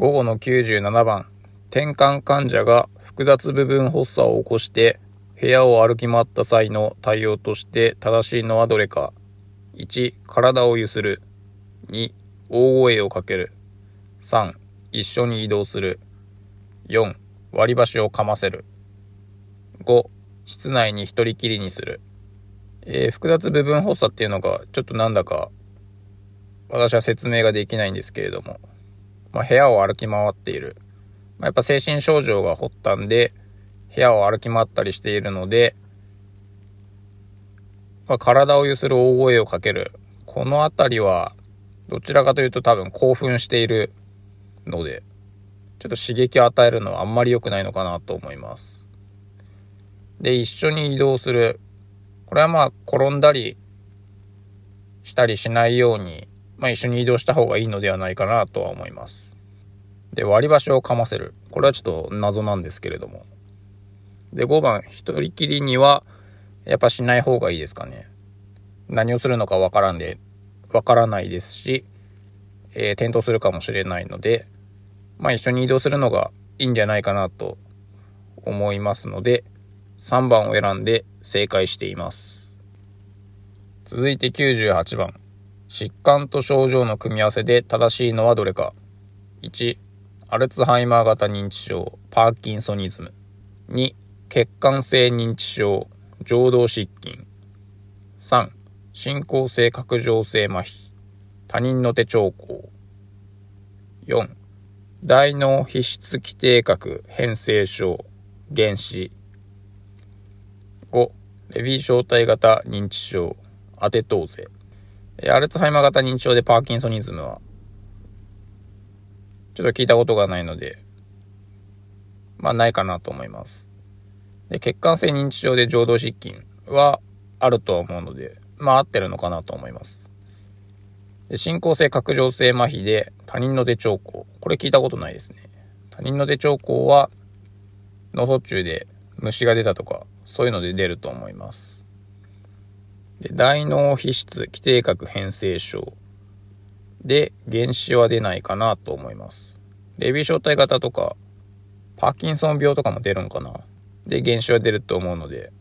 午後の97番、転換患者が複雑部分発作を起こして部屋を歩き回った際の対応として正しいのはどれか。1、体をゆする。2、大声をかける。3、一緒に移動する。4、割り箸をかませる。5、室内に一人きりにする。えー、複雑部分発作っていうのがちょっとなんだか私は説明ができないんですけれども、まあ、部屋を歩き回っている。まあ、やっぱ精神症状が発端で、部屋を歩き回ったりしているので、まあ、体を揺する大声をかける。このあたりは、どちらかというと多分興奮しているので、ちょっと刺激を与えるのはあんまり良くないのかなと思います。で、一緒に移動する。これはまあ、転んだりしたりしないように、まあ一緒に移動した方がいいのではないかなとは思います。で、割り箸をかませる。これはちょっと謎なんですけれども。で、5番、一人きりには、やっぱしない方がいいですかね。何をするのかわからんで、わからないですし、えー、転倒するかもしれないので、まあ一緒に移動するのがいいんじゃないかなと思いますので、3番を選んで正解しています。続いて98番。疾患と症状の組み合わせで正しいのはどれか。1、アルツハイマー型認知症、パーキンソニズム。2、血管性認知症、情動失禁。3、進行性角上性麻痺、他人の手兆候。4、大脳皮質基底核変性症、原子。5、レビー小体型認知症、アテトーゼ。アルツハイマー型認知症でパーキンソニズムは、ちょっと聞いたことがないので、まあないかなと思います。で、血管性認知症で情動失禁はあると思うので、まあ合ってるのかなと思います。で進行性角上性麻痺で他人の手兆候。これ聞いたことないですね。他人の手兆候は脳卒中で虫が出たとか、そういうので出ると思います。で大脳皮質基底核変性症で原子は出ないかなと思います。レビー小体型とか、パーキンソン病とかも出るんかなで、原子は出ると思うので、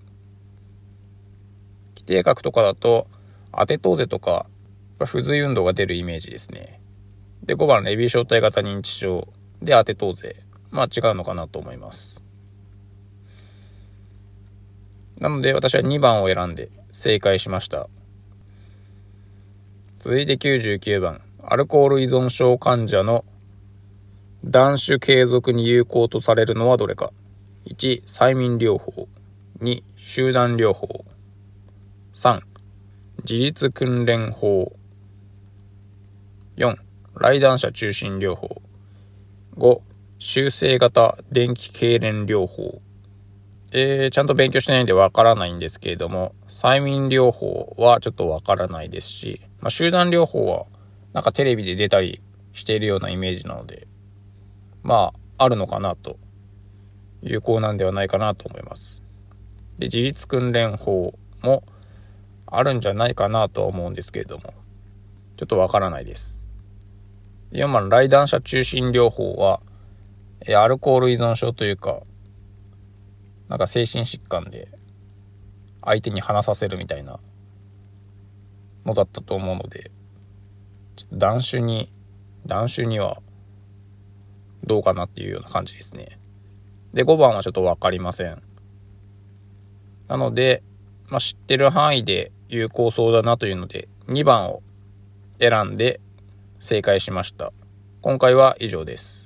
基底核とかだと、アテトーゼとか、不随運動が出るイメージですね。で、5番、レビー小体型認知症でアテトーゼ。まあ違うのかなと思います。なので私は2番を選んで正解しました。続いて99番。アルコール依存症患者の断酒継続に有効とされるのはどれか。1、催眠療法。2、集団療法。3、自律訓練法。4、来談者中心療法。5、修正型電気痙攣療法。えー、ちゃんと勉強してないんでわからないんですけれども、催眠療法はちょっとわからないですし、まあ、集団療法はなんかテレビで出たりしているようなイメージなので、まあ、あるのかなと、有効なんではないかなと思います。で、自立訓練法もあるんじゃないかなとは思うんですけれども、ちょっとわからないです。4番、来談者中心療法は、えアルコール依存症というか、なんか精神疾患で相手に話させるみたいなのだったと思うので、ちょっと断酒に、断酒にはどうかなっていうような感じですね。で、5番はちょっとわかりません。なので、まあ、知ってる範囲で有効そうだなというので、2番を選んで正解しました。今回は以上です。